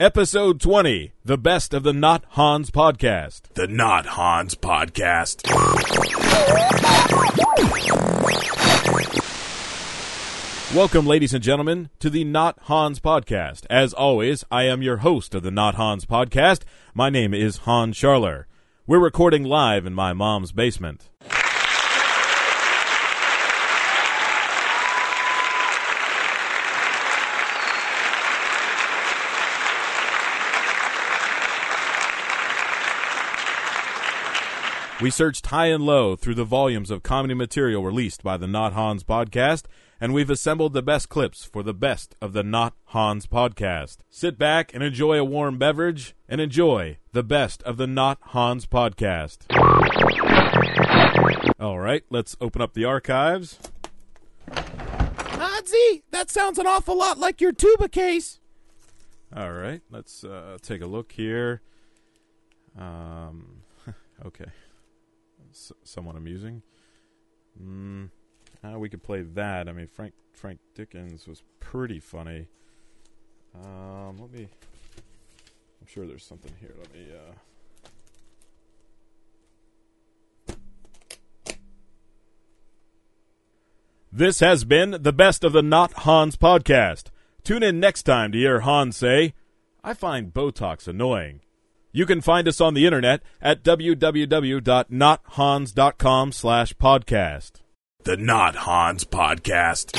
Episode 20, the best of the Not Hans podcast. The Not Hans Podcast. Welcome, ladies and gentlemen, to the Not Hans podcast. As always, I am your host of the Not Hans podcast. My name is Hans Scharler. We're recording live in my mom's basement. We searched high and low through the volumes of comedy material released by the Not Hans podcast, and we've assembled the best clips for the best of the Not Hans podcast. Sit back and enjoy a warm beverage, and enjoy the best of the Not Hans podcast. All right, let's open up the archives. Nazi, that sounds an awful lot like your tuba case. All right, let's uh, take a look here. Um, okay, S- somewhat amusing. Mm, uh, we could play that. I mean, Frank Frank Dickens was pretty funny. Um, let me. I'm sure there's something here. Let me. Uh, This has been the best of the Not Hans podcast. Tune in next time to hear Hans say, I find Botox annoying. You can find us on the internet at www.nothans.com slash podcast. The Not Hans Podcast.